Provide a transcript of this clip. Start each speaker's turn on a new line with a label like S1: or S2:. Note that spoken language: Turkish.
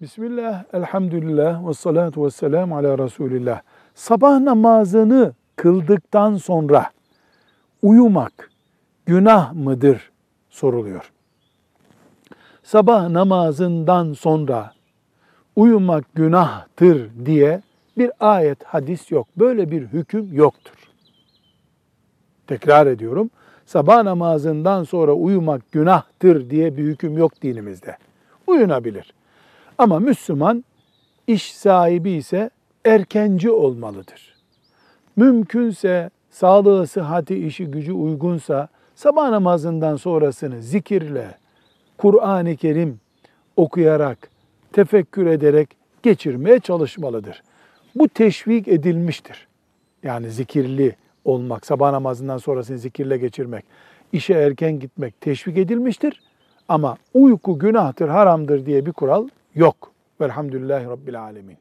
S1: Bismillah, elhamdülillah ve salatu ve selamu ala Resulillah. Sabah namazını kıldıktan sonra uyumak günah mıdır soruluyor. Sabah namazından sonra uyumak günahtır diye bir ayet, hadis yok. Böyle bir hüküm yoktur. Tekrar ediyorum. Sabah namazından sonra uyumak günahtır diye bir hüküm yok dinimizde. Uyunabilir. Ama Müslüman iş sahibi ise erkenci olmalıdır. Mümkünse sağlığı, sıhhati, işi, gücü uygunsa sabah namazından sonrasını zikirle, Kur'an-ı Kerim okuyarak, tefekkür ederek geçirmeye çalışmalıdır. Bu teşvik edilmiştir. Yani zikirli olmak, sabah namazından sonrasını zikirle geçirmek, işe erken gitmek teşvik edilmiştir. Ama uyku günahtır, haramdır diye bir kural yok. Velhamdülillahi Rabbil Alemin.